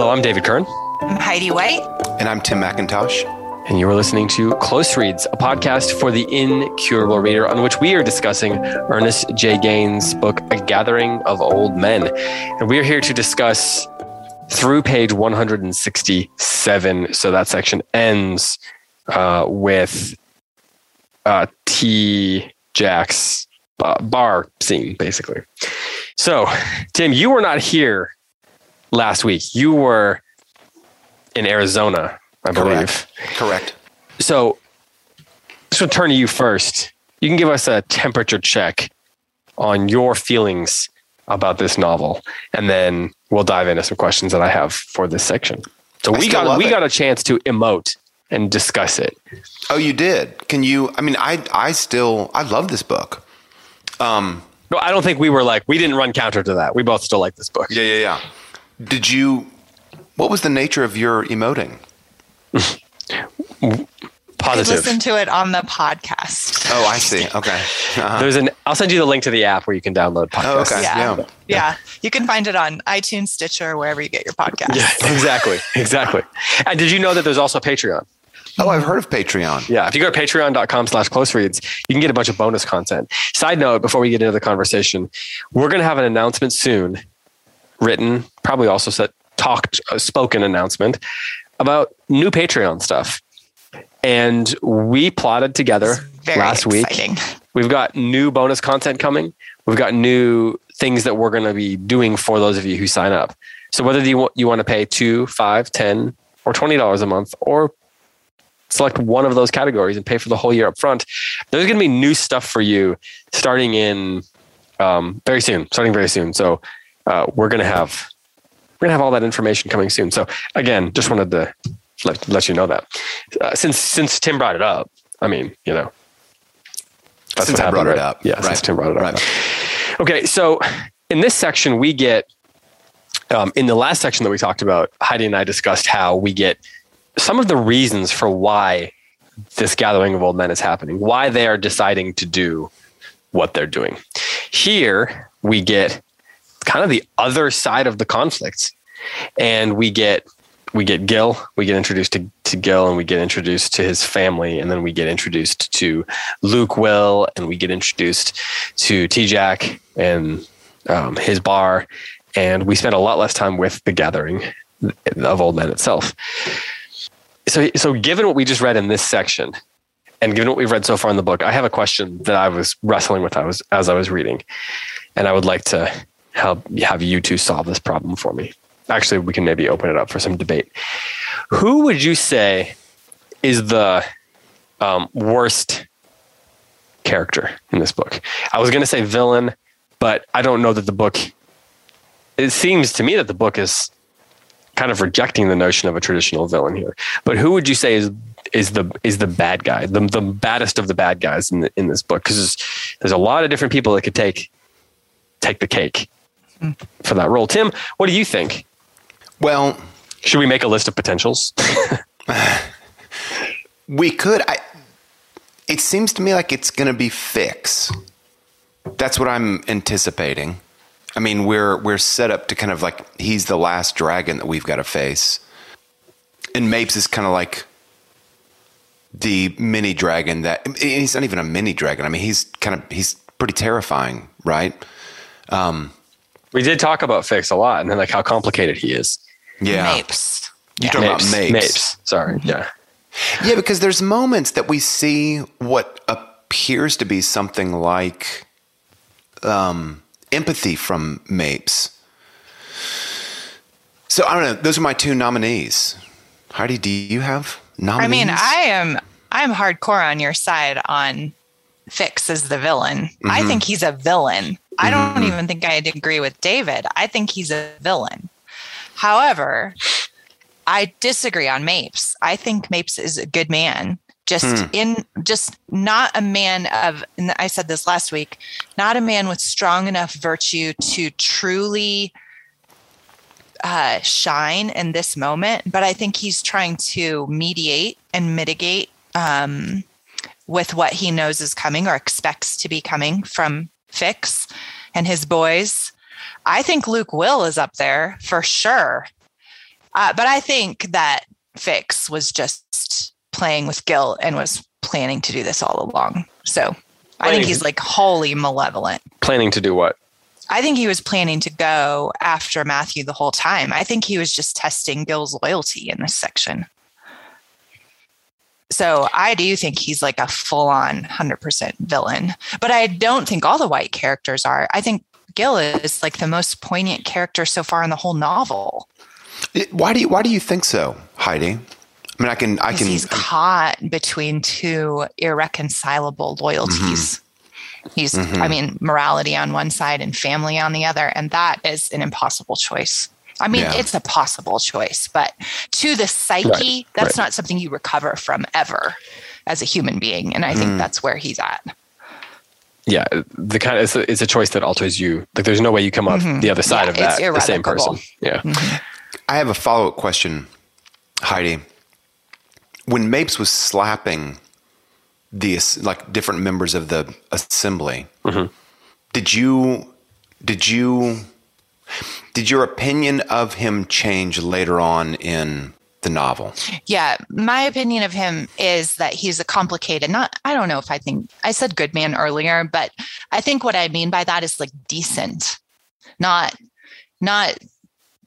Hello, I'm David Kern, I'm Heidi White. And I'm Tim McIntosh. and you are listening to Close Reads, a podcast for the incurable reader, on which we are discussing Ernest J. Gaines' book, A Gathering of Old Men. And we are here to discuss through page 167. So that section ends uh, with uh, T. Jack's uh, bar scene, basically. So, Tim, you were not here last week. You were in Arizona, I believe. Correct. Correct. So, just to turn to you first. You can give us a temperature check on your feelings about this novel, and then we'll dive into some questions that I have for this section. So I we got we it. got a chance to emote and discuss it. Oh, you did? Can you? I mean, I I still I love this book. Um. No, I don't think we were like we didn't run counter to that. We both still like this book. Yeah, yeah, yeah. Did you? What was the nature of your emoting? You Positive. listen to it on the podcast. Oh, I see. Okay. Uh-huh. There's an. I'll send you the link to the app where you can download podcasts. Oh, okay. Yeah. Yeah. Yeah. You can find it on iTunes, Stitcher, wherever you get your podcast. Yeah, exactly, exactly. And did you know that there's also Patreon? Oh, I've heard of Patreon. Yeah, if you go to patreon.com slash close reads, you can get a bunch of bonus content. Side note, before we get into the conversation, we're going to have an announcement soon, written, probably also said, talked, uh, spoken announcement about new Patreon stuff. And we plotted together last week. We've got new bonus content coming. We've got new things that we're going to be doing for those of you who sign up. So whether you want, you want to pay two, five, ten, or twenty dollars a month, or select one of those categories and pay for the whole year up front, there's going to be new stuff for you starting in um, very soon. Starting very soon. So uh, we're going to have we're going to have all that information coming soon. So again, just wanted to let, let you know that uh, since since Tim brought it up. I mean, you know, that's Since what I brought it up. Yeah, since Right. Tim brought it up. Right. Okay, so in this section, we get um, in the last section that we talked about. Heidi and I discussed how we get some of the reasons for why this gathering of old men is happening, why they are deciding to do what they're doing. Here, we get kind of the other side of the conflict, and we get we get Gil, we get introduced to, to Gil, and we get introduced to his family, and then we get introduced to Luke Will, and we get introduced to T Jack and um, his bar, and we spend a lot less time with the gathering of old men itself. So, so given what we just read in this section, and given what we've read so far in the book, I have a question that I was wrestling with I was, as I was reading, and I would like to help have you two solve this problem for me. Actually, we can maybe open it up for some debate. Who would you say is the um, worst character in this book? I was going to say villain, but I don't know that the book. It seems to me that the book is kind of rejecting the notion of a traditional villain here. But who would you say is is the is the bad guy, the the baddest of the bad guys in the, in this book? Because there's, there's a lot of different people that could take take the cake for that role. Tim, what do you think? Well, Should we make a list of potentials? we could. I. It seems to me like it's going to be Fix. That's what I'm anticipating. I mean, we're we're set up to kind of like he's the last dragon that we've got to face, and Mapes is kind of like the mini dragon that he's not even a mini dragon. I mean, he's kind of he's pretty terrifying, right? Um, we did talk about Fix a lot, and then like how complicated he is. Yeah, Mapes. you're talking about Mapes. Mapes. Sorry. Yeah. Yeah, because there's moments that we see what appears to be something like um, empathy from Mapes. So I don't know. Those are my two nominees. Heidi, do you have nominees? I mean, I am I'm hardcore on your side on Fix is the villain. I think he's a villain. I don't even think I'd agree with David. I think he's a villain. However, I disagree on Mapes. I think Mapes is a good man. Just in just not a man of and I said this last week, not a man with strong enough virtue to truly uh, shine in this moment, but I think he's trying to mediate and mitigate um, with what he knows is coming or expects to be coming from Fix and his boys. I think Luke Will is up there for sure. Uh, but I think that Fix was just playing with Gil and was planning to do this all along. So I think he's like wholly malevolent. Planning to do what? I think he was planning to go after Matthew the whole time. I think he was just testing Gil's loyalty in this section. So I do think he's like a full on 100% villain. But I don't think all the white characters are. I think Gil is like the most poignant character so far in the whole novel. It- Why do you Why do you think so, Heidi? I mean, I can I can. he's caught between two irreconcilable loyalties. Mm-hmm. He's, I mm-hmm. mean, morality on one side and family on the other. And that is an impossible choice. I mean, Yeah. it's a possible choice, but to the psyche, Right, that's right. not something you recover from ever as a human being. And I Mm. think that's where he's at. Yeah, the kind of it's a, it's a choice that alters you. Like, there's no way you come out the other side Mm-hmm. Yeah, of that the same person. Yeah, I have a follow up question, Heidi. When Mapes was slapping the like different members of the assembly, did you did you did your opinion of him change later on in the novel? Yeah, my opinion of him is that he's a complicated, not, I don't know if I think, I said good man earlier, but I think what I mean by that is like decent, not, not,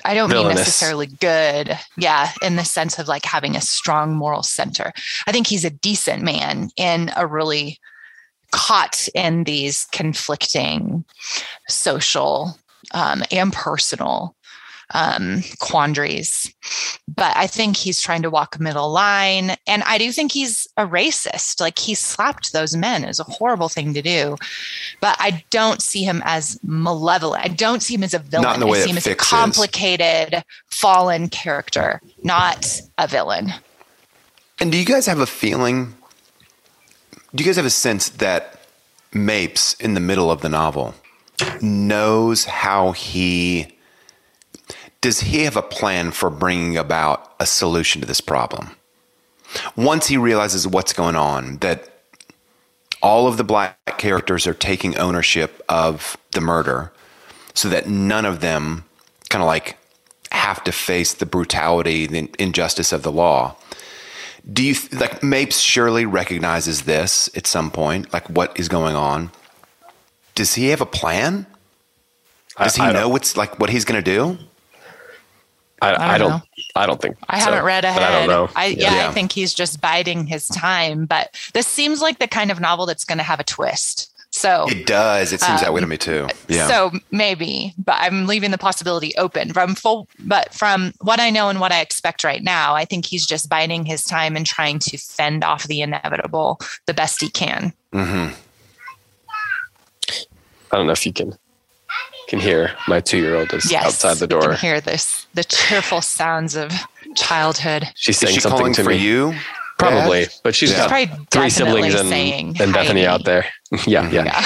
I don't mean necessarily good. Yeah, in the sense of like having a strong moral center. I think he's a decent man in a really caught in these conflicting social um, and personal um, quandaries. But I think he's trying to walk a middle line. And I do think he's a racist. Like he slapped those men is a horrible thing to do. But I don't see him as malevolent. I don't see him as a villain. Not in the way I see him as a is. complicated, fallen character, not a villain. And do you guys have a feeling? Do you guys have a sense that Mapes in the middle of the novel knows how he does he have a plan for bringing about a solution to this problem? Once he realizes what's going on, that all of the black characters are taking ownership of the murder so that none of them kind of like have to face the brutality, the injustice of the law do you like Mapes surely recognizes this at some point, like what is going on? Does he have a plan? Does he I, I know what's like what he's going to do? I, I, don't don't. I don't think. I so, haven't read ahead. I don't know. I, yeah, Yeah. I think he's just biding his time. But this seems like the kind of novel that's going to have a twist. So It does. It seems that way to me too. Um, yeah. So maybe, but I'm leaving the possibility open from full. But from what I know and what I expect right now, I think he's just biding his time and trying to fend off the inevitable the best he can. Mm-hmm. I don't know if you can can hear my two year old is Yes, outside the you can hear this the cheerful sounds of childhood. She's is saying she something calling to for me. you? Probably, but she's Yeah. got Probably three siblings and, and Bethany Heidi. out there. Mm-hmm. yeah, yeah,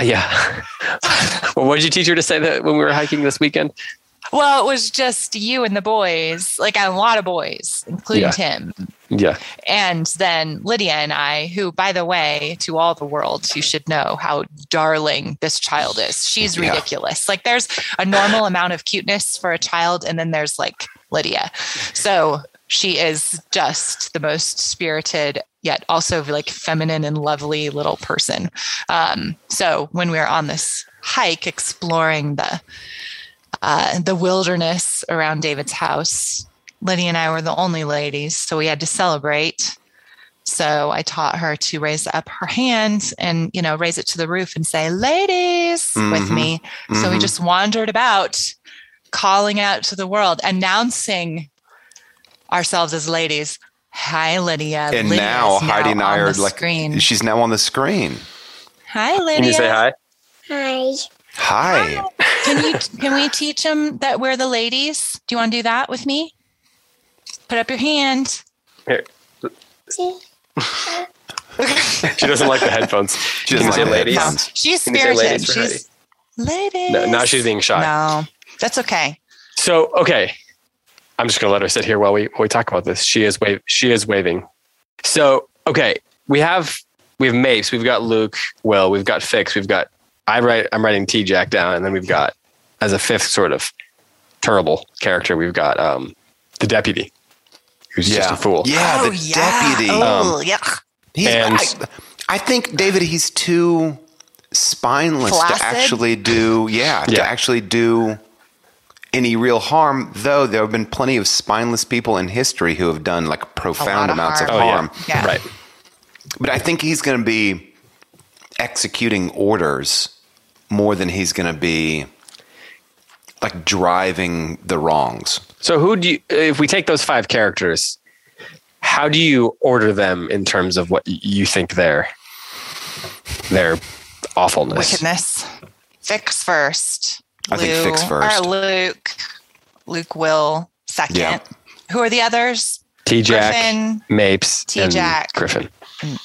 Yeah. yeah. well, what did you teach her to say that when we were hiking this weekend? Well, it was just you and the boys, like a lot of boys, including Yeah. Tim. Yeah, And then Lydia and I, who, by the way, to all the world, you should know how darling this child is. She's Yeah. ridiculous. Like, there's a normal amount of cuteness for a child, and then there's like Lydia. So she is just the most spirited, yet also like feminine and lovely little person. Um, so when we were on this hike exploring the uh, the wilderness around David's house. Lydia and I were the only ladies, so we had to celebrate. So I taught her to raise up her hand and, you know, raise it to the roof and say, ladies, with Mhm. me. So we Mhm. just wandered about, calling out to the world, announcing ourselves as ladies. Hi, Lydia. And Lydia now is Heidi and I are the like, screen. she's now on the screen. Hi, Lydia. Can you say hi? Hi. Hi. Can you can we teach them that we're the ladies? Do you want to do that with me? Put up your hand. Here. She doesn't like the headphones. She Can doesn't you say like the ladies? headphones. She's Can you say spirited. ladies for she's ladies. No, now she's being shy. No, that's okay. So okay, I'm just gonna let her sit here while we while we talk about this. She is wave. She is waving. So okay, we have we have Mapes. We've got Luke. Will. We've got Fix. We've got I write. I'm writing T Jack down, and then we've got as a fifth sort of terrible character. We've got um the deputy, who's just a fool. Yeah, oh the yeah. deputy. Oh Um, yeah. He's, And- I, I think David, he's too spineless Flaccid? to actually do. Yeah, to actually do any real harm. Though there have been plenty of spineless people in history who have done like profound of amounts harm. of Oh harm. yeah. Yeah. Right. But I think he's going to be executing orders more than he's going to be like driving the wrongs. So who do you? If we take those five characters, how do you order them in terms of what you think their their awfulness? Wickedness. Fix first. I think Fix first. Or Luke. Luke will second. Yeah. Who are the others? T Jack, Mapes, T-Jack. Griffin. Mm.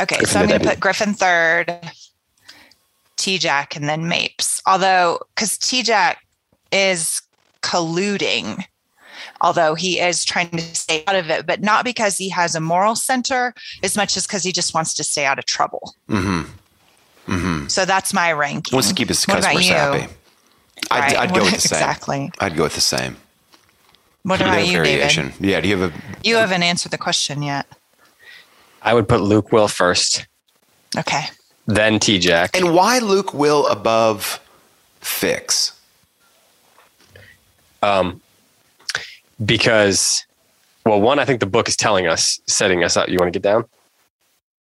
Okay, Griffin so I'm going to put Griffin third, T Jack, and then Mapes. Although, because T Jack is colluding, although he is trying to stay out of it, but not because he has a moral center as much as because he just wants to stay out of trouble. Mm-hmm. Mm-hmm. So that's my ranking. Wants to keep his customers happy. I'd, Right. I'd go with the same. exactly. I'd go with the same. What No about you, variation. David? Yeah. Do you have a? You haven't answered the question yet. I would put Luke Will first, Okay. Then T Jack. And why Luke Will above Fix? Um, because, well, one, I think the book is telling us, setting us up. You want to get down?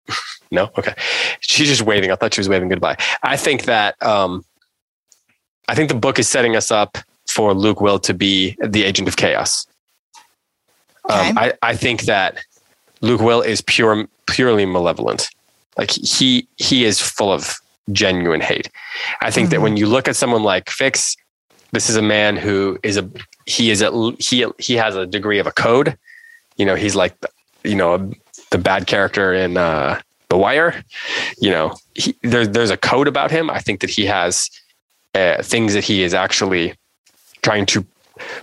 no? Okay. She's just waving. I thought she was waving goodbye. I think that, um, I think the book is setting us up for Luke Will to be the agent of chaos. Um, I, I think that Luke Will is pure, purely malevolent. Like he, he is full of genuine hate. I think that Mhm. when you look at someone like Fix, this is a man who is a he is a he he has a degree of a code. You know, he's like you know the bad character in uh, The Wire. You know, he, there, there's a code about him. I think that he has uh, things that he is actually trying to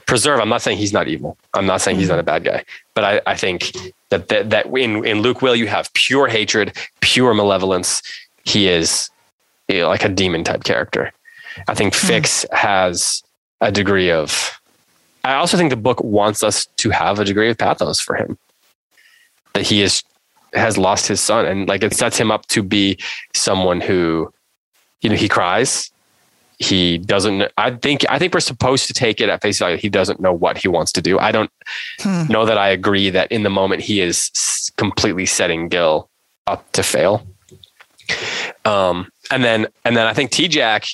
preserve. I'm not saying he's not evil. I'm not saying he's not a bad guy, but I, I think that that, that in, in Luke Will you have pure hatred, pure malevolence. He is you know, like a demon type character. I think hmm. Fix has a degree of. I also think the book wants us to have a degree of pathos for him. That he is has lost his son, and like it sets him up to be someone who, you know, he cries. He doesn't. I think. I think we're supposed to take it at face value. He doesn't know what he wants to do. I don't Hmm. know that I agree that in the moment he is completely setting Gil up to fail. Um, and then and then I think T Jack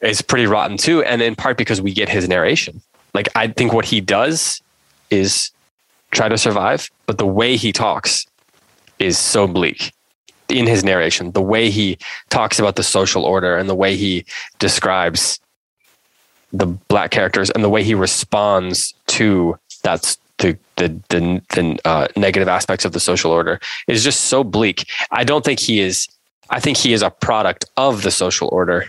is pretty rotten too, and in part because we get his narration. Like I think what he does is try to survive, but the way he talks is so bleak in his narration. The way he talks about the social order and the way he describes the black characters and the way he responds to that's the the the, the uh, negative aspects of the social order is just so bleak. I don't think he is. I think he is a product of the social order,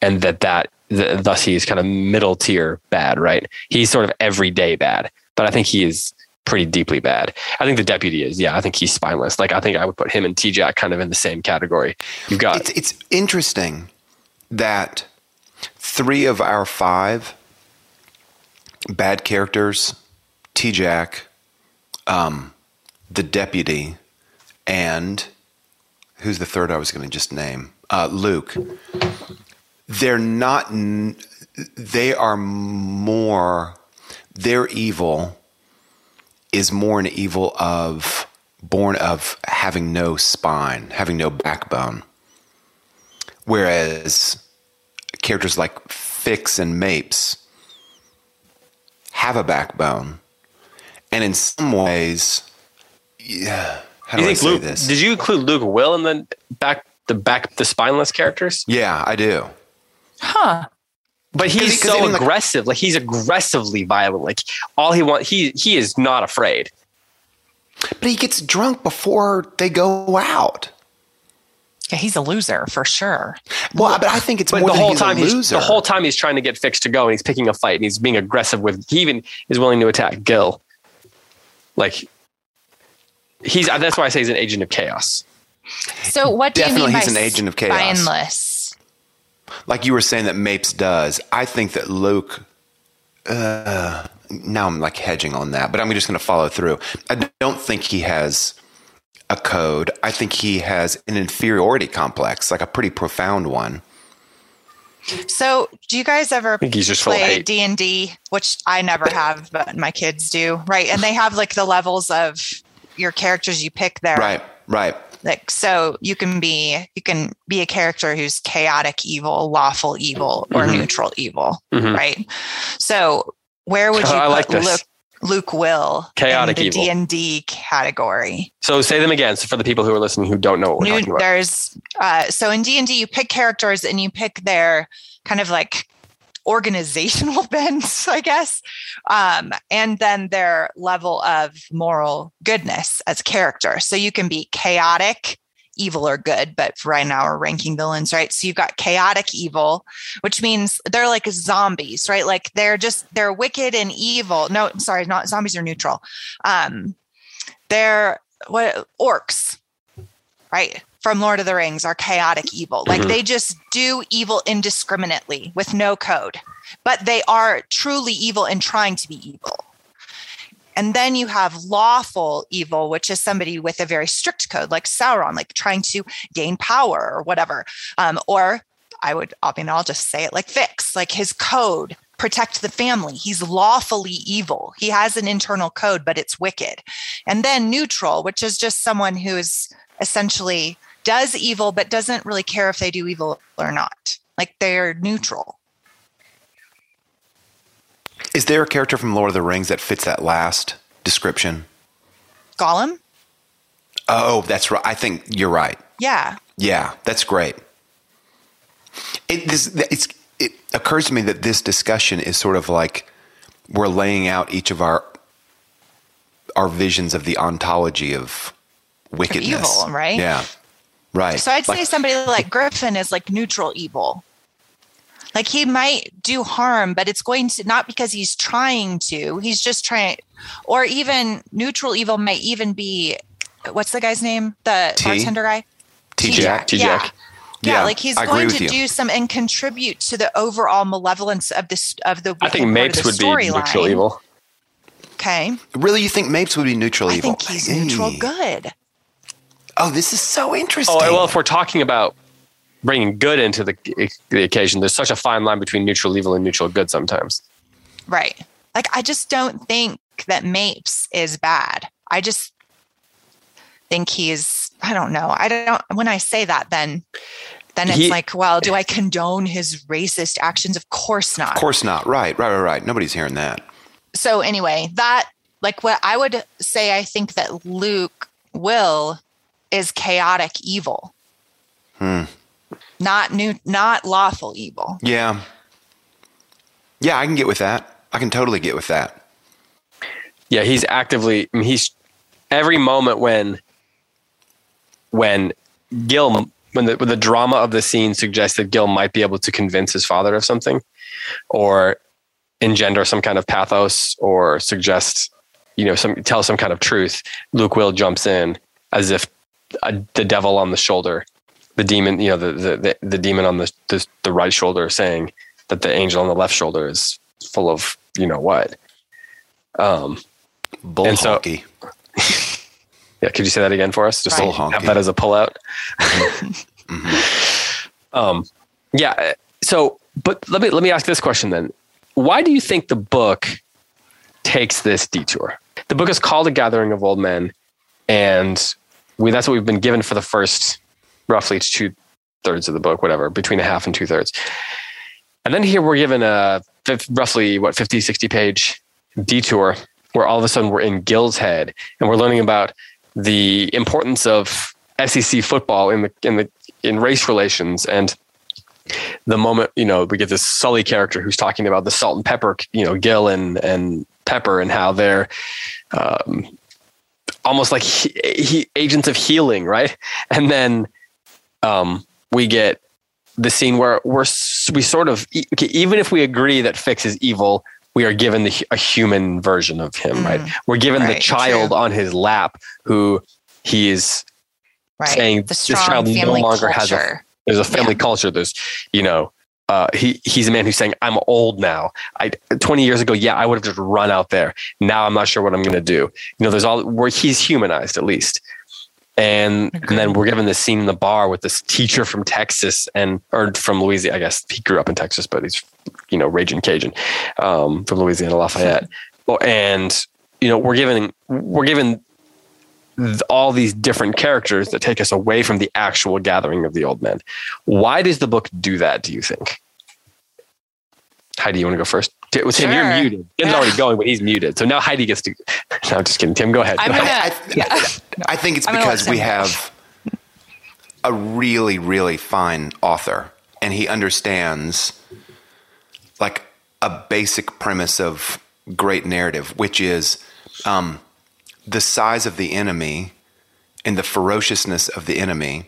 and that that th- thus he is kind of middle tier bad. Right? He's sort of everyday bad, but I think he is pretty deeply bad. I think the deputy is. Yeah, I think he's spineless. Like I think I would put him and T Jack kind of in the same category. You've got It's it's interesting that three of our five bad characters, T Jack, um, the deputy, and who's the third I was going to just name? Uh, Luke. They're not, they are more, They're evil is more an evil of, born of having no spine, having no backbone. Whereas characters like Fix and Mapes have a backbone And in some ways, yeah. How do you I think say Luke? this? Did you include Luke Will in the back the back the spineless characters? yeah, I do. Huh. But he's 'cause so even, like- aggressive. Like he's aggressively violent. Like all he wants, he he is not afraid. But he gets drunk before they go out. Yeah, he's a loser for sure. Well, but I think it's But more the than whole he's time a he's the whole time he's trying to get Fix to go and he's picking a fight and he's being aggressive with he even is willing to attack Gil. Like he's that's why I say he's an agent of chaos. So what do Definitely you mean he's by an agent of chaos. spineless? Like you were saying that Mapes does. I think that Luke. Uh, now I'm like hedging on that, but I'm just going to follow through. I don't think he has a code. I think he has an inferiority complex, like a pretty profound one. So do you guys ever think he's just full of play. D and D, which I never have, but my kids do, right? And they have like the levels of your characters you pick there. Right, right. Like so you can be you can be a character who's chaotic evil, lawful evil, or Mhm. neutral evil, Mhm. right? So where would you put like. Luke, Luke Will Chaotic in the. D and D category? So say them again. So for the people who are listening who don't know what we're New, talking about. there's uh, so in D and D you pick characters and you pick their kind of like organizational bends, I guess, um, and then their level of moral goodness as character. So you can be chaotic, evil, or good. But for right now we're ranking villains, right? So you've got chaotic evil, which means they're like zombies, right? Like they're just they're wicked and evil. No, sorry, not zombies are neutral. Um, they're what orcs right from lord of the rings are chaotic evil. Like Mhm. they just do evil indiscriminately with no code. But they are truly evil and trying to be evil. And then you have lawful evil which is somebody with a very strict code like sauron like trying to gain power or whatever. Um, or i would i mean i'll just say it like fix like his code protect the family. He's lawfully evil. He has an internal code but it's wicked. And then neutral which is just someone who is essentially does evil but doesn't really care if they do evil or not like they're neutral Is there a character from Lord of the Rings that fits that last description? gollum Oh, that's right. I think you're right. yeah Yeah, that's great. It this it's it occurs to me that this discussion is sort of like we're laying out each of our our visions of the ontology of wickedness. evil, right? Yeah. Right. so i'd say somebody like griffin is like neutral evil like he might do harm but it's going to not because he's trying to he's just trying or even neutral evil might even be what's the guy's name the T? bartender guy T-Jack. T-Jack. Yeah. Yeah, Yeah, like he's I going to you. do some and contribute to the overall malevolence of this of the. I think wicked part of Mapes would be neutral storyline. evil. Okay, Really, you think Mapes would be neutral I evil? I think he's neutral Hey. good. Oh, this is so interesting. Oh well, if we're talking about bringing good into the, the occasion, there's such a fine line between neutral evil and neutral good sometimes. Right. Like I just don't think that Mapes is bad. I just think he's I don't know. I don't when I say that then then it's He- like, well, do I condone his racist actions? Of course not. of course not. Right, right, right, right. Nobody's hearing that. So anyway, that like what I would say I think that Luke will is chaotic evil. Hmm. Not new not lawful evil. Yeah. Yeah, I can get with that. I can totally get with that. Yeah, he's actively. I mean, he's every moment when when Gil when the when the drama of the scene suggests that Gil might be able to convince his father of something, or engender some kind of pathos, or suggest you know some tell some kind of truth. Luke Will jumps in as if a, the devil on the shoulder, the demon, you know, the the the, the demon on the, the the right shoulder, saying that the angel on the left shoulder is full of you know what. Um, Bull And so- honky. Yeah, could you say that again for us? Just Right. to have that as a pullout. um, yeah. uh, So, but let me let me ask this question then: Why do you think the book takes this detour? The book is called "A Gathering of Old Men," and we that's what we've been given for the first roughly two thirds of the book, whatever, between a half and two thirds. And then here we're given a roughly what 50, 60 page detour where all of a sudden we're in Gil's head and we're learning about the importance of SEC football in the in the in race relations and the moment you know we get this Sully character who's talking about the salt and pepper, you know, Gil and and Pepper and how they're um, almost like he, he, agents of healing, right? And then um, we get the scene where we're we sort of even if we agree that Fix is evil, we are given the, a human version of him, mm, right? We're given right, the child true. on his lap who he is right. saying the this child no longer culture. has a there's a family yeah. culture. There's you know uh, he he's a man who's saying I'm old now. I 20 years ago, yeah, I would have just run out there. Now I'm not sure what I'm going to do. You know, there's all where he's humanized at least. And, and then we're given this scene in the bar with this teacher from Texas and or from Louisiana. I guess he grew up in Texas, but he's you know raging Cajun um, from Louisiana Lafayette. and you know we're given we're given all these different characters that take us away from the actual gathering of the old men. Why does the book do that, do you think? Heidi, you want to go first? Tim, sure. you're muted. Tim's yeah. already going, but he's muted. So now Heidi gets to. No, I'm just kidding. Tim, go ahead. Go gonna, ahead. I, yeah. I, think it's because we have a really, really fine author, and he understands like a basic premise of great narrative, which is um, the size of the enemy and the ferociousness of the enemy,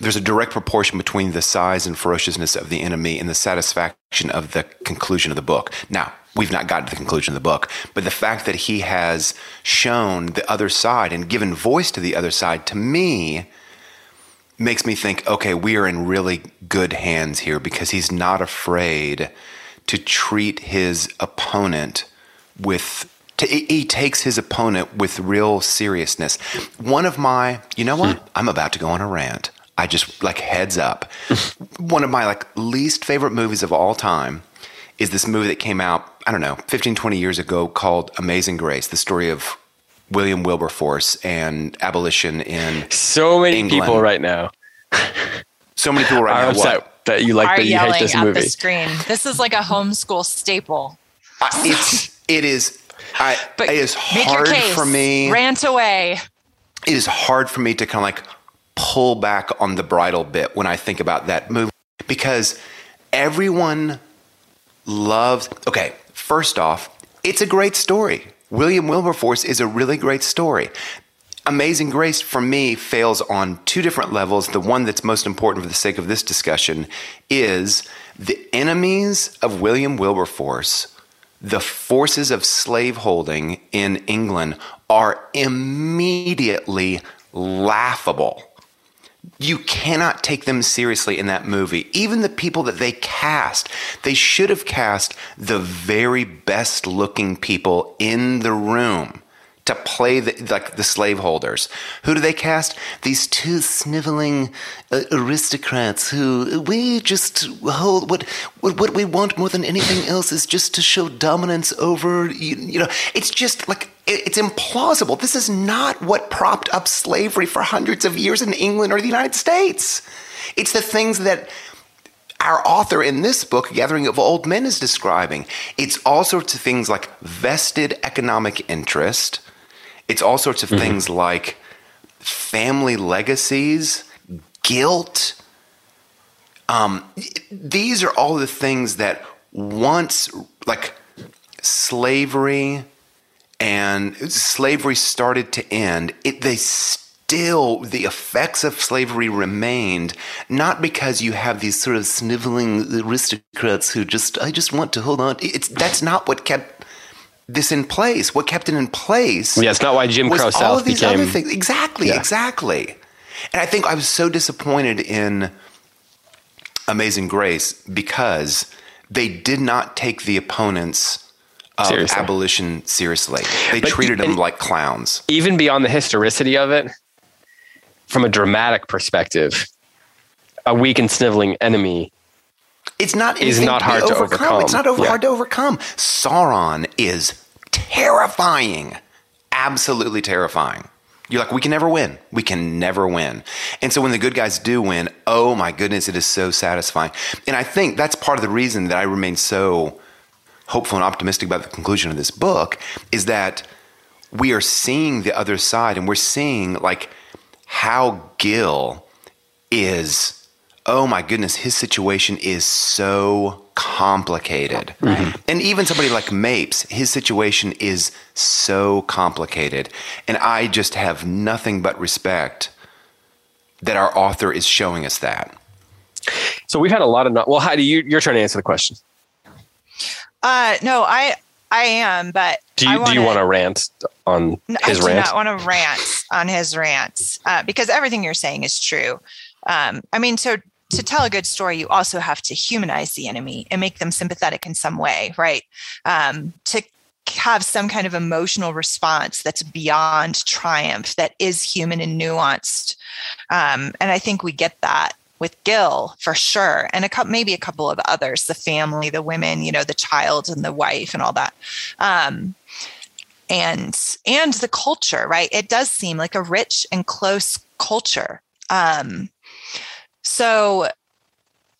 there's a direct proportion between the size and ferociousness of the enemy and the satisfaction of the conclusion of the book. Now, we've not gotten to the conclusion of the book, but the fact that he has shown the other side and given voice to the other side, to me, makes me think, okay, we are in really good hands here because he's not afraid to treat his opponent with he takes his opponent with real seriousness. One of my, you know what? I'm about to go on a rant. I just like heads up. One of my like least favorite movies of all time is this movie that came out, I don't know, 15, 20 years ago called Amazing Grace, the story of William Wilberforce and abolition in so many England. people right now. so many people right now. What? That you like Are that you hate this movie. the screen. This is like a homeschool staple. Uh, it's it is I, but it is hard for me. Rant away. It is hard for me to kind of like pull back on the bridle bit when I think about that movie because everyone loves. Okay, first off, it's a great story. William Wilberforce is a really great story. Amazing Grace for me fails on two different levels. The one that's most important for the sake of this discussion is the enemies of William Wilberforce the forces of slaveholding in England are immediately laughable. You cannot take them seriously in that movie. Even the people that they cast, they should have cast the very best looking people in the room to play the, like the slaveholders. Who do they cast? These two sniveling uh, aristocrats who we just hold. What, what we want more than anything else is just to show dominance over. You, you know, it's just like it's implausible. This is not what propped up slavery for hundreds of years in England or the United States. It's the things that our author in this book, Gathering of Old Men, is describing. It's all sorts of things like vested economic interest, it's all sorts of mm-hmm. things like family legacies, guilt. Um, these are all the things that once, like slavery and slavery started to end, it, they still, the effects of slavery remained, not because you have these sort of sniveling aristocrats who just, I just want to hold on. It's, that's not what kept this in place. What kept it in place? Yeah, it's not why Jim Crow South all of these became other things. Exactly, yeah. exactly. And I think I was so disappointed in Amazing Grace because they did not take the opponents of seriously. abolition seriously. They but treated them like clowns. Even beyond the historicity of it, from a dramatic perspective, a weak and sniveling enemy it's not is not hard to overcome. It's not over, yeah. hard to overcome. Sauron is terrifying, absolutely terrifying. You're like, we can never win. We can never win. And so when the good guys do win, oh my goodness, it is so satisfying. And I think that's part of the reason that I remain so hopeful and optimistic about the conclusion of this book is that we are seeing the other side and we're seeing like how Gil is oh my goodness, his situation is so complicated. And even somebody like Mapes, his situation is so complicated. And I just have nothing but respect that our author is showing us that. So we've had a lot of not. Well, Heidi, you, you're trying to answer the question. Uh, no, I I am, but Do I you do you want to rant on No, his I do rant? not want to rant on his rants uh, because everything you're saying is true. Um, I mean, so to tell a good story, you also have to humanize the enemy and make them sympathetic in some way, right? Um, to have some kind of emotional response that's beyond triumph, that is human and nuanced. Um, and I think we get that with Gil for sure, and a couple, maybe a couple of others, the family, the women, you know, the child and the wife, and all that. Um, and and the culture right it does seem like a rich and close culture um so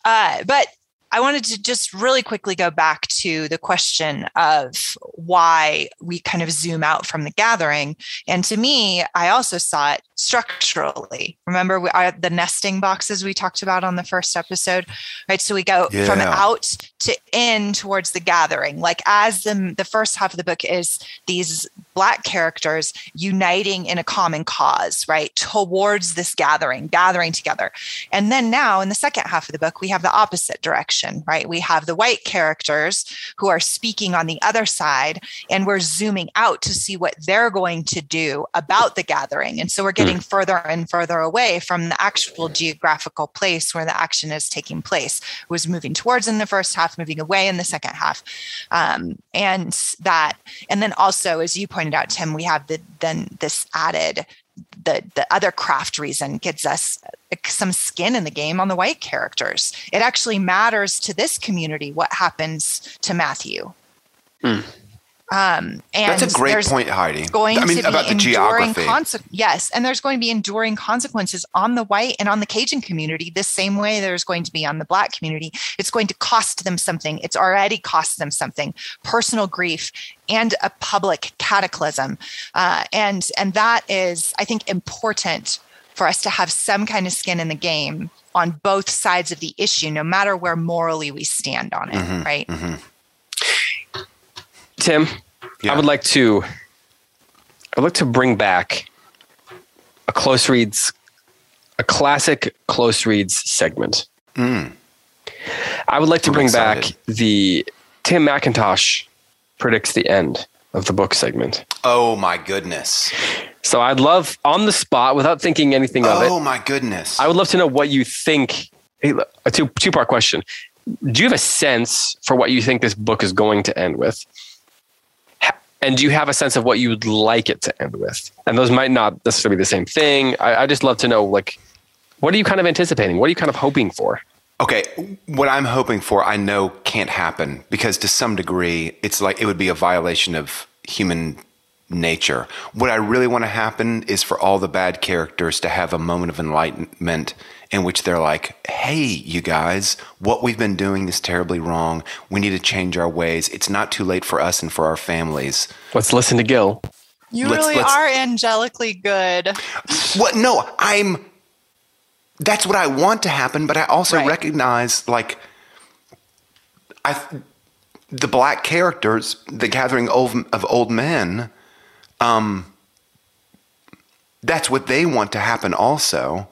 uh but i wanted to just really quickly go back to the question of why we kind of zoom out from the gathering. And to me i also saw it structurally. Remember we, I, the nesting boxes we talked about on the first episode right? So we go from out to in towards the gathering. Like as the the first half of the book is these black characters uniting in a common cause right? Towards this gathering gathering together. And then now in the second half of the book we have the opposite direction right? We have the white characters who are speaking on the other side and we're zooming out to see what they're going to do about the gathering. And so we're getting further and further away from the actual geographical place where the action is taking place. It was moving towards in the first half moving away in the second half. Um, and that and then also as you pointed out tim we have the then this added the the other craft reason gives us uh, some skin in the game on the white characters. It actually matters to this community what happens to matthew um, and That's a great point, Heidi. going I mean, to be about the enduring geography. conse- yes and there's going to be enduring consequences on the white and on the cajun community the same way there's going to be on the black community. It's going to cost them something. It's already cost them something. Personal grief and a public cataclysm. Uh, and and that is i think important for us to have some kind of skin in the game on both sides of the issue no matter where morally we stand on it Mm-hmm, right Tim, Yeah. I would like to I would like to bring back a close reads a classic close reads segment. Hmm. I would like to I'm bring excited. back the Tim McIntosh predicts the end of the book segment. Oh my goodness. So I'd love on the spot without thinking anything of it. Oh my goodness. I would love to know what you think. A two two part question. Do you have a sense for what you think this book is going to end with? And do you have a sense of what you would like it to end with? And those might not necessarily be the same thing. I, I just love to know, like, what are you kind of anticipating? What are you kind of hoping for? Okay, what I'm hoping for, I know can't happen because to some degree, it's like it would be a violation of human nature. What I really want to happen is for all the bad characters to have a moment of enlightenment in which they're like, hey, you guys, what we've been doing is terribly wrong. We need to change our ways. It's not too late for us and for our families. Let's listen to Gil. you Let's- really let's- are angelically good What? No, I'm. That's what I want to happen, but I also Right. recognize like I, the black characters, the gathering of, of old men. Um, that's what they want to happen, also.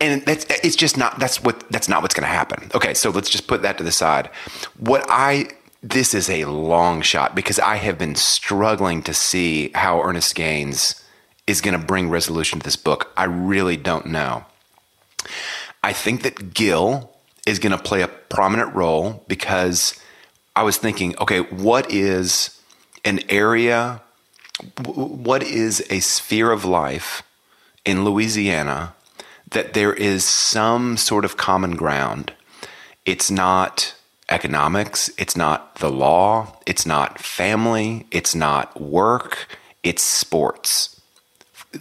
And that's it's just not that's what that's not what's going to happen. Okay, so let's just put that to the side. What I this is a long shot because I have been struggling to see how Ernest Gaines is going to bring resolution to this book. I really don't know. I think that Gil is going to play a prominent role because I was thinking, okay, what is an area, what is a sphere of life in Louisiana that there is some sort of common ground? It's not economics, it's not the law, it's not family, it's not work, it's sports.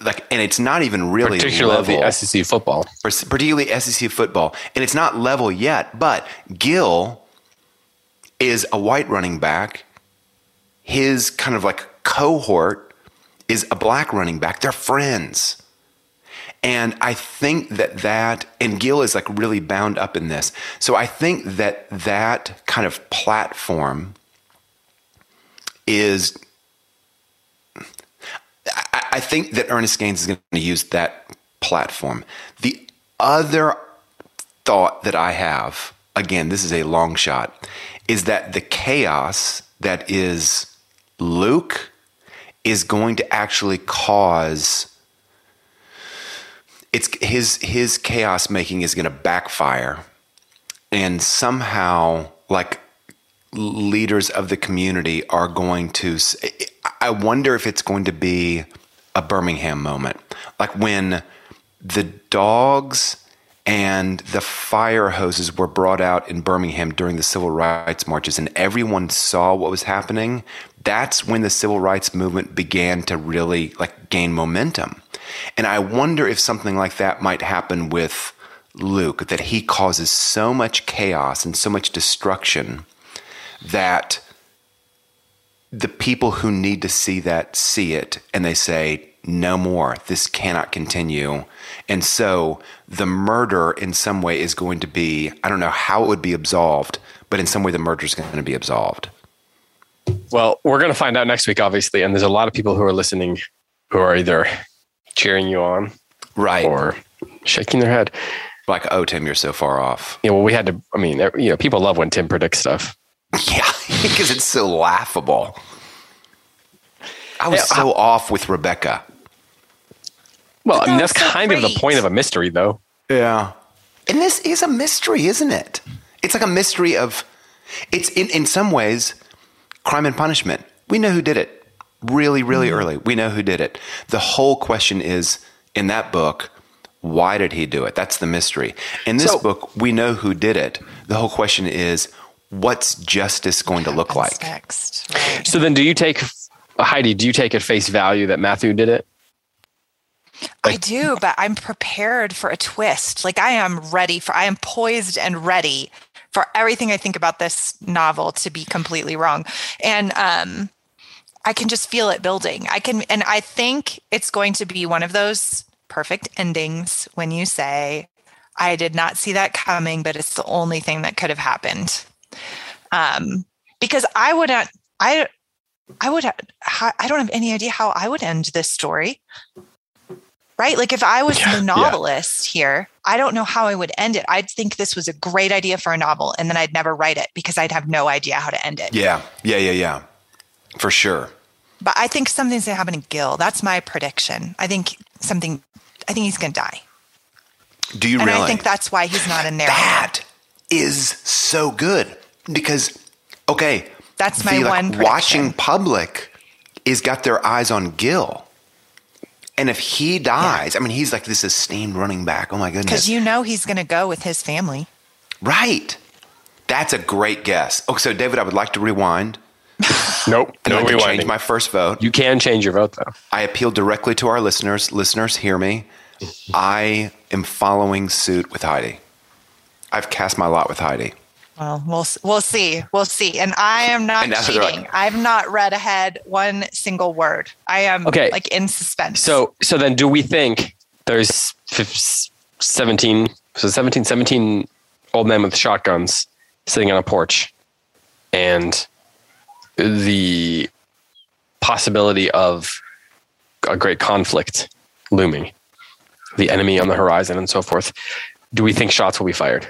Like, and it's not even really Particularly level SEC football. particularly SEC football. And it's not level yet, but Gil is a white running back. His kind of like cohort is a black running back. They're friends. And I think that that, and Gil is like really bound up in this. So I think that that kind of platform is, I, I think that Ernest Gaines is going to use that platform. The other thought that I have, again, this is a long shot, is that the chaos that is Luke is going to actually cause it's his his chaos making is going to backfire and somehow like leaders of the community are going to i wonder if it's going to be a birmingham moment like when the dogs and the fire hoses were brought out in Birmingham during the civil rights marches, and everyone saw what was happening. That's when the civil rights movement began to really like gain momentum. And I wonder if something like that might happen with Luke, that he causes so much chaos and so much destruction that the people who need to see that see it and they say, no more. This cannot continue. And so the murder, in some way, is going to be I don't know how it would be absolved, but in some way, the murder is going to be absolved. Well, we're going to find out next week, obviously. And there's a lot of people who are listening who are either cheering you on, right, or shaking their head. Like, oh, Tim, you're so far off. Yeah, well, we had to. I mean, you know, people love when Tim predicts stuff. Yeah, because it's so laughable. I was yeah, so I, off with Rebecca. Well, I mean, that's so kind great. of the point of a mystery, though. Yeah. And this is a mystery, isn't it? It's like a mystery of, it's in, in some ways, crime and punishment. We know who did it really, really mm. early. We know who did it. The whole question is in that book, why did he do it? That's the mystery. In this so, book, we know who did it. The whole question is, what's justice going to look like? Next, right. So then, do you take Heidi? Do you take at face value that Mathu did it? Like, I do, but I'm prepared for a twist. Like I am ready for, I am poised and ready for everything I think about this novel to be completely wrong. And um, I can just feel it building. I can, and I think it's going to be one of those perfect endings when you say, I did not see that coming, but it's the only thing that could have happened. Um, because I would not, I, I would, I don't have any idea how I would end this story right? Like if I was yeah, the novelist yeah. here, I don't know how I would end it. I'd think this was a great idea for a novel and then I'd never write it because I'd have no idea how to end it. Yeah. Yeah, yeah, yeah. For sure. But I think something's going to happen to Gil. That's my prediction. I think something I think he's going to die. Do you and really? I think that's why he's not in there. That is so good because okay, that's my the, one like, watching public is got their eyes on Gil and if he dies, yeah. I mean, he's like this esteemed running back. Oh my goodness. Because you know he's going to go with his family. Right. That's a great guess. Okay, so David, I would like to rewind. nope. And no I change my first vote. You can change your vote, though. I appeal directly to our listeners. Listeners, hear me. I am following suit with Heidi. I've cast my lot with Heidi. Well, we'll we'll see. We'll see. And I am not cheating. Like, I've not read ahead one single word. I am okay. like in suspense. So so then do we think there's 17 so 17 17 old men with shotguns sitting on a porch and the possibility of a great conflict looming, the enemy on the horizon and so forth. Do we think shots will be fired?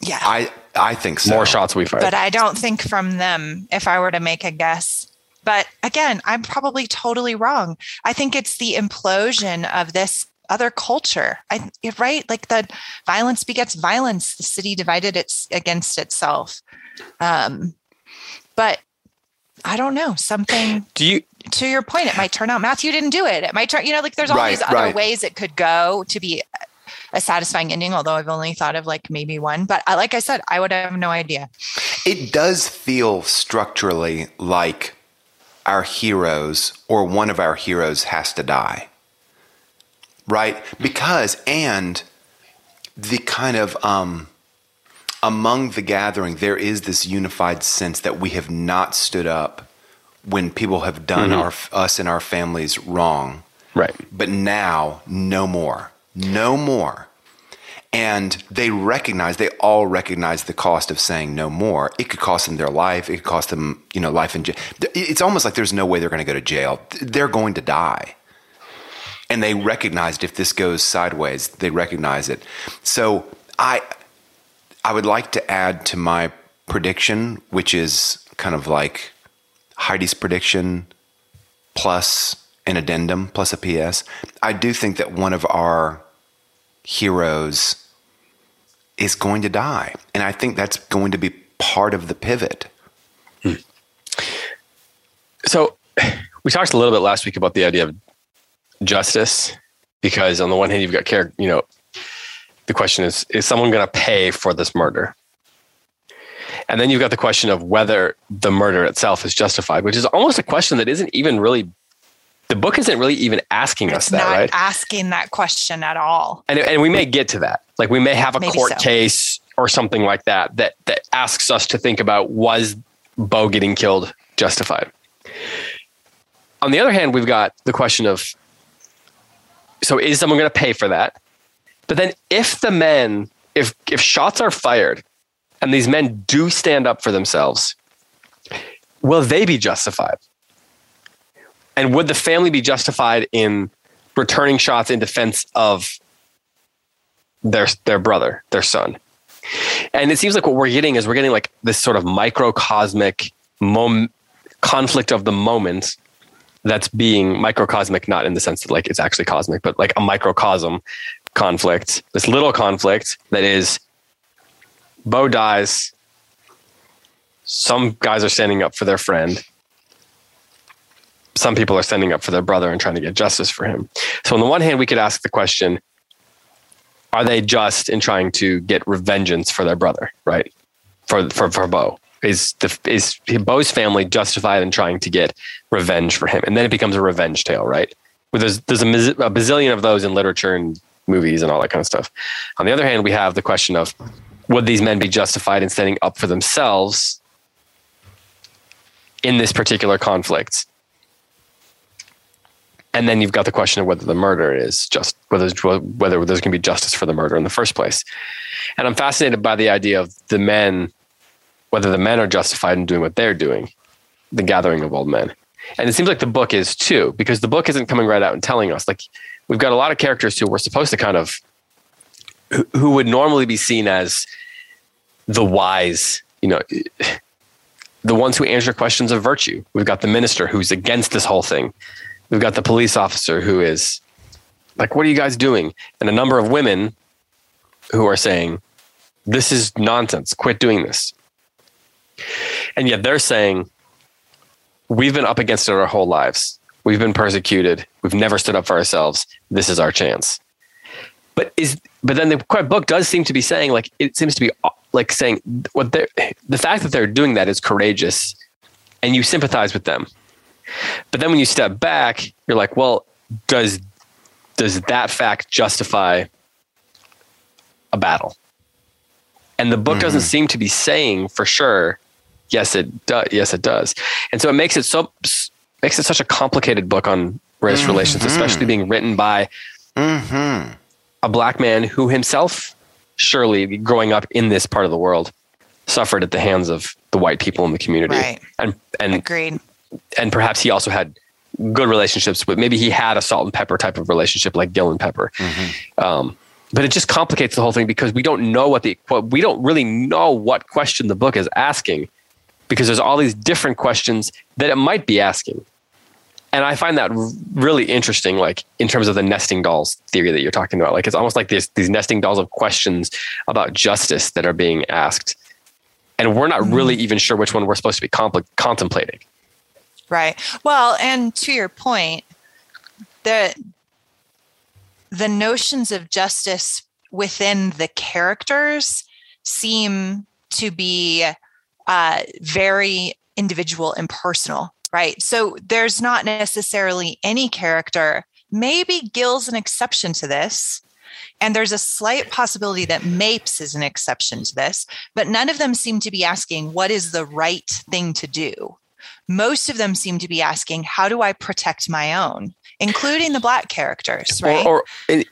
Yeah. I I think so. More shots will be fired. But I don't think from them if I were to make a guess. But again, I'm probably totally wrong. I think it's the implosion of this other culture. I right? Like the violence begets violence. The city divided its against itself. Um but I don't know. Something Do you to your point, it might turn out Mathu didn't do it. It might turn, you know, like there's all right, these other right. ways it could go to be a satisfying ending, although I've only thought of like maybe one. But I, like I said, I would have no idea. It does feel structurally like our heroes or one of our heroes has to die. Right? Because, and the kind of, um, among the gathering, there is this unified sense that we have not stood up when people have done mm-hmm. our us and our families wrong. Right. But now, no more. No more. And they recognize, they all recognize the cost of saying no more. It could cost them their life. It could cost them, you know, life in jail. It's almost like there's no way they're going to go to jail. They're going to die. And they recognized if this goes sideways, they recognize it. So I, I would like to add to my prediction, which is kind of like Heidi's prediction plus an addendum plus a PS. I do think that one of our heroes is going to die. And I think that's going to be part of the pivot. Hmm. So we talked a little bit last week about the idea of justice, because on the one hand, you've got care, you know, the question is, is someone going to pay for this murder? And then you've got the question of whether the murder itself is justified, which is almost a question that isn't even really the book isn't really even asking us that, not right? asking that question at all. And, and we may get to that. Like we may have a Maybe court so. case or something like that, that that asks us to think about was Beau getting killed justified. On the other hand, we've got the question of so is someone going to pay for that? But then if the men, if if shots are fired and these men do stand up for themselves, will they be justified? And would the family be justified in returning shots in defense of their their brother, their son? And it seems like what we're getting is we're getting like this sort of microcosmic mom- conflict of the moment that's being microcosmic, not in the sense that like it's actually cosmic, but like a microcosm conflict, this little conflict that is Beau dies. Some guys are standing up for their friend. Some people are standing up for their brother and trying to get justice for him. So, on the one hand, we could ask the question are they just in trying to get revengeance for their brother, right? For, for, for Beau? Is, the, is Beau's family justified in trying to get revenge for him? And then it becomes a revenge tale, right? There's, there's a, a bazillion of those in literature and movies and all that kind of stuff. On the other hand, we have the question of would these men be justified in standing up for themselves in this particular conflict? And then you've got the question of whether the murder is just whether whether there's going to be justice for the murder in the first place. And I'm fascinated by the idea of the men, whether the men are justified in doing what they're doing, the gathering of old men. And it seems like the book is too, because the book isn't coming right out and telling us. Like we've got a lot of characters who we're supposed to kind of who- would normally be seen as the wise, you know, the ones who answer questions of virtue. We've got the minister who's against this whole thing. We've got the police officer who is like, what are you guys doing? And a number of women who are saying, this is nonsense. Quit doing this. And yet they're saying, we've been up against it our whole lives. We've been persecuted. We've never stood up for ourselves. This is our chance. But is but then the book does seem to be saying like it seems to be uh, like saying what they the fact that they're doing that is courageous, and you sympathize with them. But then when you step back, you're like, well, does does that fact justify a battle? And the book doesn't seem to be saying for sure. Yes, it does. Yes, it does. And so it makes it so makes it such a complicated book on race relations, especially being written by Mm-hmm. a black man who himself, surely growing up in this part of the world, suffered at the hands of the white people in the community, Right. and and Agreed. and perhaps he also had good relationships with maybe he had a salt and pepper type of relationship like Gil and Pepper. Um, but it just complicates the whole thing because we don't know what the what, we don't really know what question the book is asking because there's all these different questions that it might be asking. And I find that really interesting, like in terms of the nesting dolls theory that you're talking about. Like it's almost like these these nesting dolls of questions about justice that are being asked, and we're not really mm-hmm. even sure which one we're supposed to be compl- contemplating. Right. Well, and to your point, the the notions of justice within the characters seem to be uh, very individual and personal, right? So there's not necessarily any character. Maybe Gil's an exception to this, And there's a slight possibility that Mapes is an exception to this, but none of them seem to be asking what is the right thing to do. Most of them seem to be asking, how do I protect my own, including the black characters, right? Or, or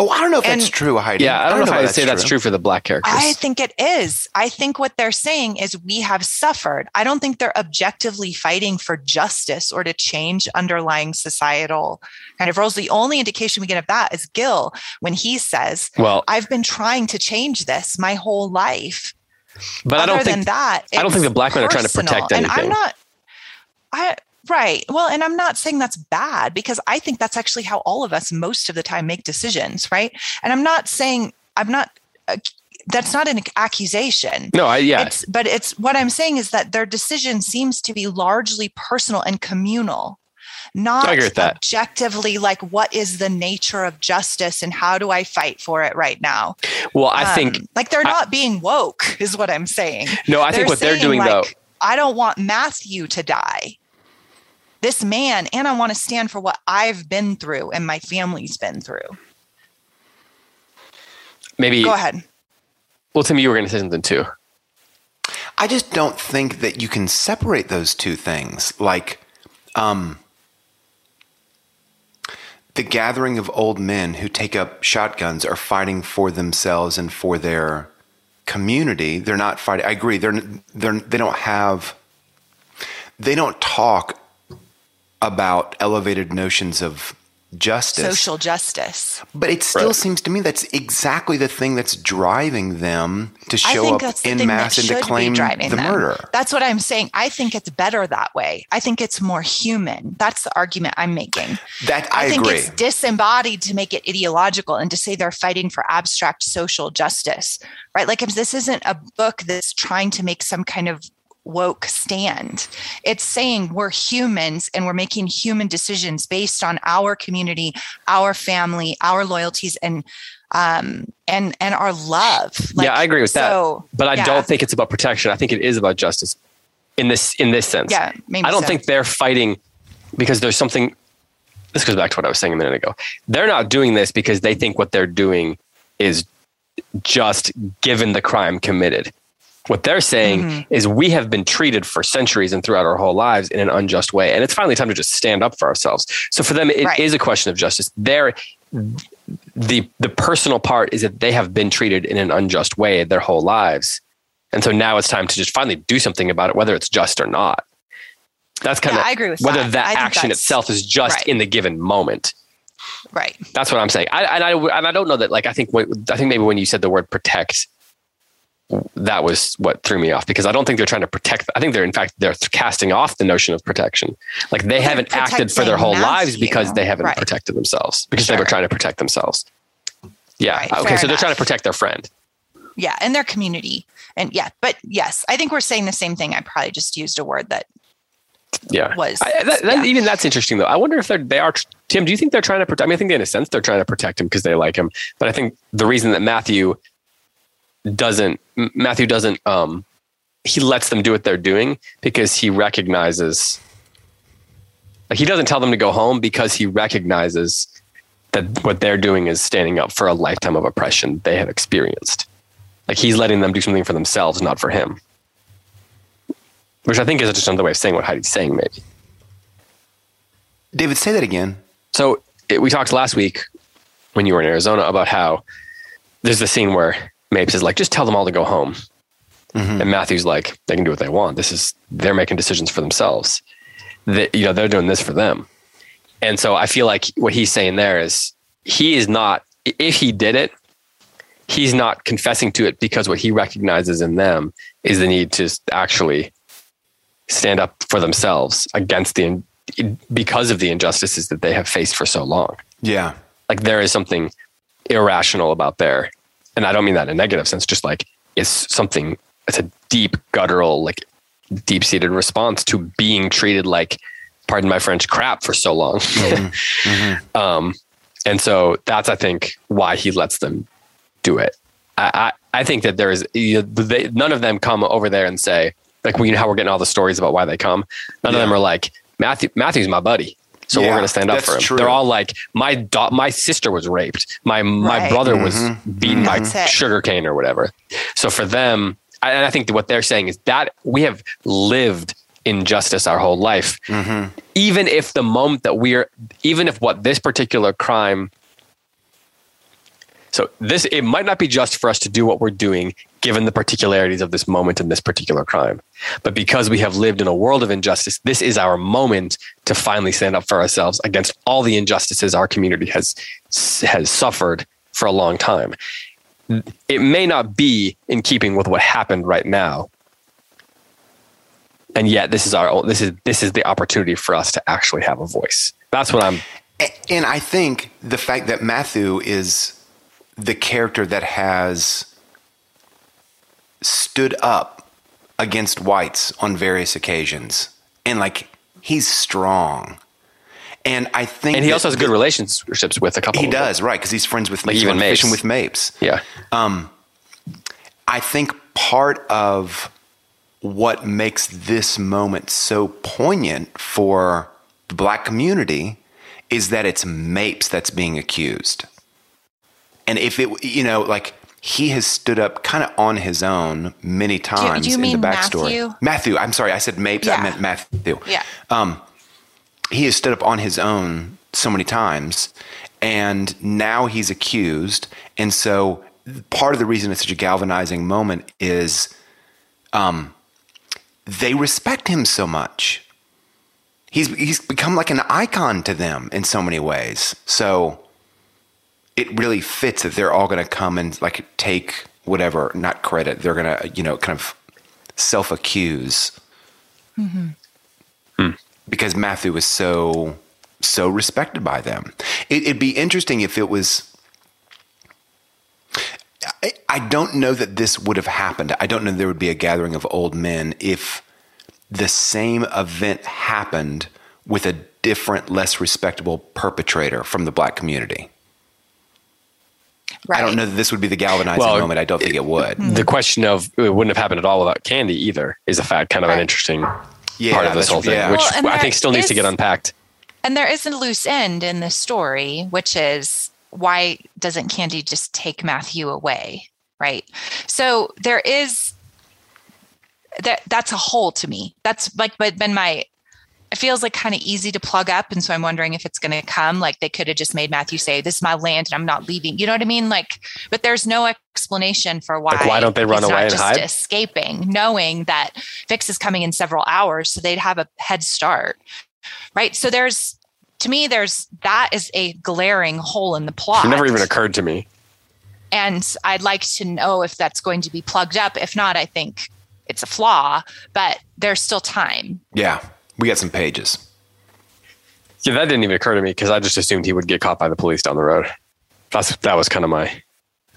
Oh, I don't know if And- that's true, Heidi. yeah, I don't, know if I would that's say that's true for the black characters. I think it is. I think what they're saying is we have suffered. I don't think they're objectively fighting for justice or to change underlying societal kind of roles. The only indication we get of that is Gil when he says, well, I've been trying to change this my whole life. but I Other don't than think that, I don't think the black men are trying to protect protect And I'm not, I, right. Well, and I'm not saying that's bad because I think that's actually how all of us most of the time make decisions, right? And I'm not saying, I'm not, uh, that's not an accusation. no, I yeah. It's, but it's what I'm saying is that their decision seems to be largely personal and communal, not with that. objectively like what is the nature of justice and how do I fight for it right now. Well, I Um, think like they're I- not being woke, is what I'm saying. no, I think what they're doing though. like, I don't want Mathu to die. This man, and I want to stand for what I've been through and my family's been through. Maybe Go ahead. well, Tim, you were going to say something too. I just don't think that you can separate those two things. Like, um, the gathering of old men who take up shotguns are fighting for themselves and for their community. They're not fighting. I agree. They're they're they don't have. They don't talk about elevated notions of justice. Social justice. But it still Right. seems to me that's exactly the thing that's driving them to show up in mass and to claim the them. murder. That's what I'm saying. I think it's better that way. I think it's more human. That's the argument I'm making. That I, I, think agree. it's disembodied to make it ideological and to say they're fighting for abstract social justice, right? Like if this isn't a book that's trying to make some kind of woke stand. It's saying we're humans and we're making human decisions based on our community, our family, our loyalties, and um and and our love. yeah, I agree with so, that. But I yeah. don't think it's about protection. I think it is about justice in this in this sense. Yeah, I don't so. think they're fighting because there's something. This goes back to what I was saying a minute ago. They're not doing this because they think what they're doing is just given the crime committed. What they're saying Mm-hmm. is we have been treated for centuries and throughout our whole lives in an unjust way. And it's finally time to just stand up for ourselves. So for them, it is Right. a question of justice. They're, the, the personal part is that they have been treated in an unjust way their whole lives. And so now it's time to just finally do something about it, whether it's just or not. That's kind Yeah, of I agree with whether that. that action itself is just right. in the given moment. right. That's what I'm saying. I, and I and I don't know that. Like I think what, I think maybe when you said the word protect, that was what threw me off because I don't think they're trying to protect. I think they're in fact they're casting off the notion of protection. Like they They're haven't acted for their whole lives Mathu. because they haven't Right. protected themselves because they were trying to protect themselves. Yeah. Right, okay. fair So they're trying to protect their friend. Yeah, and their community. And yeah, but yes, I think we're saying the same thing. I probably just used a word that Yeah. was I, that, that, yeah. Even that's interesting though. I wonder if they're they are. Tim, do you think they're trying to protect? I mean, I think in a sense they're trying to protect him because they like him. But I think the reason that Mathu doesn't Mathu doesn't um he lets them do what they're doing because he recognizes like he doesn't tell them to go home because he recognizes that what they're doing is standing up for a lifetime of oppression they have experienced. Like he's letting them do something for themselves, not for him. Which I think is just another way of saying what Heidi's saying, maybe. David, say that again. So it, we talked last week when you were in Arizona about how there's the scene where Mapes is like, just tell them all to go home. Mm-hmm. And Mathu's like, they can do what they want. This is, they're making decisions for themselves. That, you know, they're doing this for them. And so I feel like what he's saying there is he is not, if he did it, he's not confessing to it because what he recognizes in them is the need to actually stand up for themselves against the, because of the injustices that they have faced for so long Yeah. like there is something irrational about there and i don't mean that in a negative sense just like it's something it's a deep guttural like deep seated response to being treated like pardon my french crap for so long. Um and so that's i think why he lets them do it. I i, I think that there is you know, they, none of them come over there and say like well, you know how we're getting all the stories about why they come? None of them are like mathu mathu's my buddy So we're going to stand up for him. true. They're all like, my da- my sister was raped. My my Right. brother was Mm-hmm. beaten by That's it. sugarcane or whatever. So for them, I- and I think that what they're saying is that we have lived injustice our whole life. Mm-hmm. Even if the moment that we're, even if what this particular crime so this it might not be just for us to do what we're doing given the particularities of this moment and this particular crime. But because we have lived in a world of injustice, this is our moment to finally stand up for ourselves against all the injustices our community has has suffered for a long time. It may not be in keeping with what happened right now. And yet this is our this is this is the opportunity for us to actually have a voice. That's what I'm And I think the fact that Mathu is the character that has stood up against whites on various occasions, and like he's strong, and I think and he also has good relationships with a couple He of them. does right because he's friends with Like he's even Mapes. fishing with Mapes. Yeah. Um, I think part of what makes this moment so poignant for the black community is that it's Mapes that's being accused. And if it, you know, like he has stood up kind of on his own many times do you in mean the backstory. Mathu? Mathu, I'm sorry, I said Mapes, I meant Mathu. Yeah. He has stood up on his own so many times, and now he's accused. And so part of the reason it's such a galvanizing moment is um, they respect him so much. He's he's become like an icon to them in so many ways. So it really fits that they're all going to come and like take whatever, not credit. They're going to you know kind of self accuse mm-hmm. hmm. because Mathu was so so respected by them. It, it'd be interesting if it was. I, I don't know that this would have happened. I don't know there would be a gathering of old men if the same event happened with a different, less respectable perpetrator from the black community. Right. I don't know that this would be the galvanizing Well, moment. I don't think it would. Hmm. the question of it wouldn't have happened at all without candy either is a fact kind of an interesting Yeah, part of this whole thing yeah. which Well, i think still needs to get unpacked And there is a loose end in this story, which is why doesn't Candy just take Mathu away? Right. So there is that that's a hole to me. That's like but been my it feels like kind of easy to plug up. And so I'm wondering if it's gonna come. Like they could have just made Mathu say, This is my land and I'm not leaving. You know what I mean? Like, but there's no explanation for why Like, why don't they run away and just hide? escaping, knowing that Fix is coming in several hours, so they'd have a head start right so there's to me there's that is a glaring hole in the plot it never even occurred to me and i'd like to know if that's going to be plugged up if not i think it's a flaw but there's still time Yeah, we got some pages. yeah that didn't even occur to me because i just assumed he would get caught by the police down the road that's that was kind of my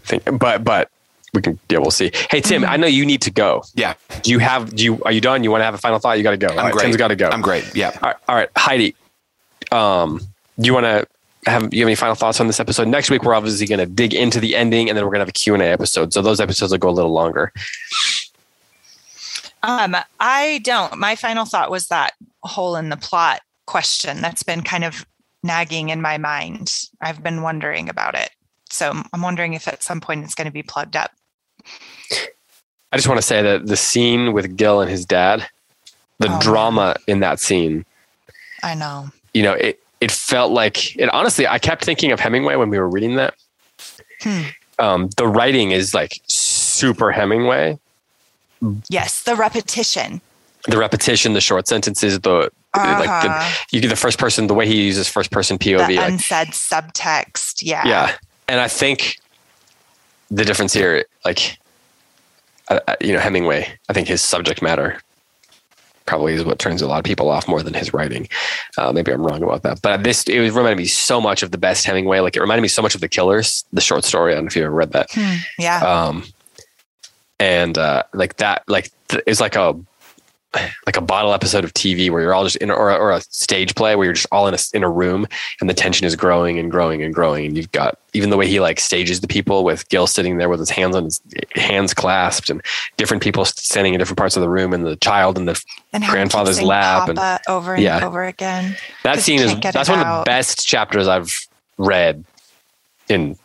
thing but but we can yeah we'll see hey tim Mm-hmm. i know you need to go Yeah, do you have do you are you done you want to have a final thought you got to go I'm All right, great. tim's got to go I'm great. Yeah. all right, all right. heidi um do you want to have you have any final thoughts on this episode next week we're obviously going to dig into the ending and then we're going to have a q&a episode so those episodes will go a little longer um i don't my final thought was that hole in the plot question that's been kind of nagging in my mind i've been wondering about it so i'm wondering if at some point it's going to be plugged up I just want to say that the scene with Gil and his dad, the Oh, drama in that scene, i know you know, it it felt like it. Honestly, I kept thinking of Hemingway when we were reading that. Hmm. Um, the writing is like super Hemingway. yes the repetition The repetition, the short sentences, the like the, Uh-huh. you get the first person, the way he uses first person POV. the like, unsaid subtext yeah yeah, and I think the difference here, like, uh, uh, you know, Hemingway. I think his subject matter probably is what turns a lot of people off more than his writing. Uh, maybe I'm wrong about that, but this it reminded me so much of the best Hemingway. Like it reminded me so much of The Killers, the short story. I don't know if you ever read that. Hmm, yeah Um, and uh, like that, like th- it's like a like a bottle episode of TV where you're all just in, or, a- or a stage play where you're just all in a, in a room and the tension is growing and growing and growing. And you've got even the way he like stages the people with Gil sitting there with his hands on his hands clasped and different people standing in different parts of the room and the child and the And how he keeps grandfather's lap and- over and Yeah. over again. That scene is that's one of the best chapters I've read in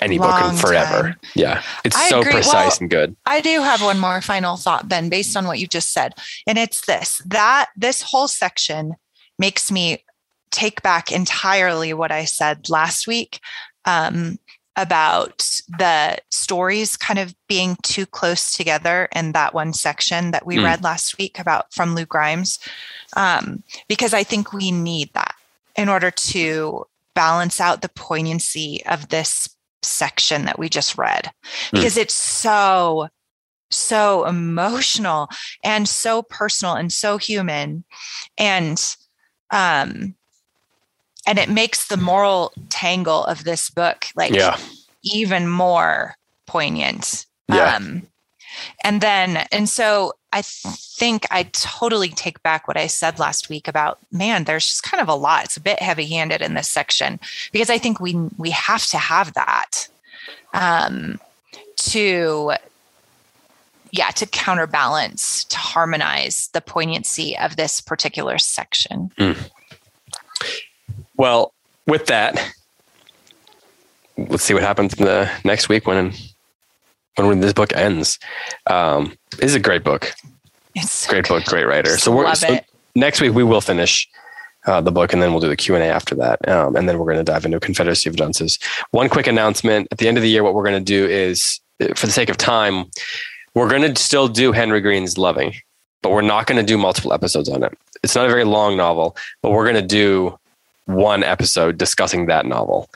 any book in forever. time. Yeah, it's I so agree. precise Well, and good. I do have one more final thought, Ben, based on what you just said. And it's this that this whole section makes me take back entirely what I said last week um, about the stories kind of being too close together in that one section that we Mm. read last week about from Lou Dimes. Um, because I think we need that in order to balance out the poignancy of this section that we just read because it's so so emotional and so personal and so human. And um and it makes the moral tangle of this book like Yeah, even more poignant. Yeah. um and then and so i think i totally take back what i said last week about man there's just kind of a lot. It's a bit heavy handed in this section because i think we we have to have that um to yeah to counterbalance to harmonize the poignancy of this particular section. Well, with that, let's see what happens in the next week when when this book ends. Um, is a great book, it's so great book, great writer. Just So we're so next week we will finish uh, the book and then we'll do the Q and A after that, um, and then we're going to dive into Confederacy of Dunces. One quick announcement: at the end of the year, what we're going to do is, uh, for the sake of time, we're going to still do Henry Green's Loving, but we're not going to do multiple episodes on it. It's not a very long novel, but we're going to do one episode discussing that novel,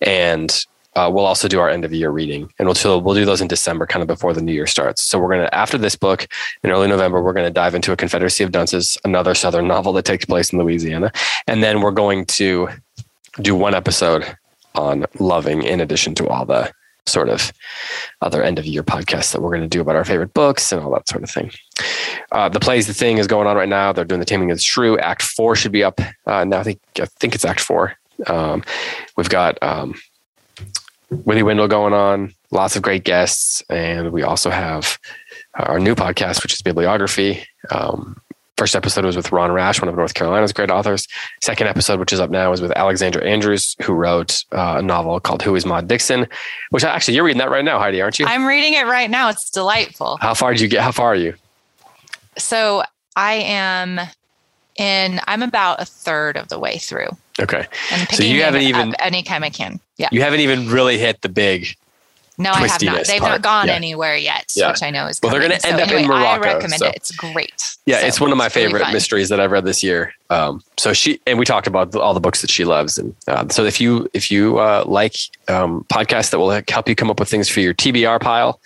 and uh, we'll also do our end of year reading, and we'll we'll do those in December, kind of before the new year starts. So we're gonna after this book in early November, we're gonna dive into a Confederacy of Dunces, another Southern novel that takes place in Louisiana, and then we're going to do one episode on loving, in addition to all the sort of other end of year podcasts that we're going to do about our favorite books and all that sort of thing. Uh, the plays, the thing is going on right now. They're doing the Taming of the Shrew. Act four should be up uh, now. I think I think it's Act four. Um, we've got um, Willie Wendell going on, lots of great guests, and we also have our new podcast, which is Bibliography. Um, first episode was with Ron Rash, one of North Carolina's great authors. Second episode, which is up now, is with Alexandra Andrews, who wrote uh, a novel called Who Is Maud Dixon, which actually you're reading that right now, Heidi, aren't you? i'm reading it right now it's delightful How far did you get? How far are you? so i am in i'm about a third of the way through Okay, So you haven't even- up any time i can yeah you haven't even really hit the big. no i have not they've part. not gone Yeah. anywhere yet Yeah. which i know is Well, they're gonna end So up in Morocco. i recommend so- it it's great Yeah, So it's one of my it's really favorite mysteries that I've read this year. Um, so she and we talked about all the books that she loves, and uh, so if you if you uh, like um, podcasts that will help you come up with things for your TBR pile,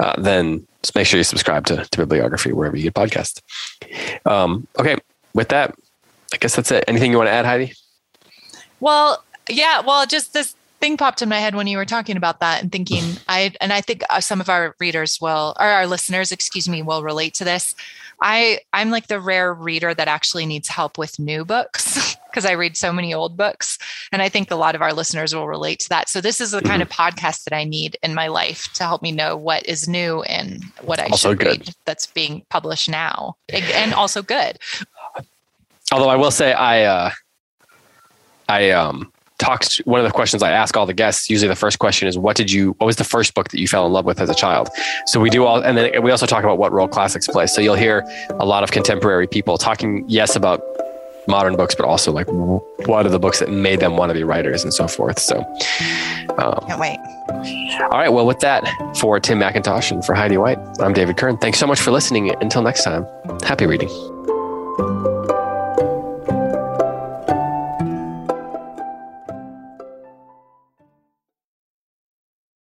uh, then just make sure you subscribe to, to Bibliography wherever you get podcasts. Um, okay, with that, I guess that's it. Anything you want to add, Heidi? Well, yeah, well, just this thing popped in my head when you were talking about that and thinking I and I think uh, some of our readers will or our listeners, excuse me, will relate to this. I I'm like the rare reader that actually needs help with new books because I read so many old books and I think a lot of our listeners will relate to that. So this is the kind of podcast that I need in my life to help me know what is new and what I Also should good. read that's being published now. And- And also good. Although I will say, I uh, I um, talked. One of the questions I ask all the guests, usually the first question is, "What did you? What was the first book that you fell in love with as a child?" So we do all, and then we also talk about what role classics play. So you'll hear a lot of contemporary people talking, yes, about modern books, but also like what are the books that made them want to be writers and so forth. So, um, Can't wait. all right. Well, with that, for Tim McIntosh and for Heidi White, I'm David Kern. Thanks so much for listening. Until next time, happy reading.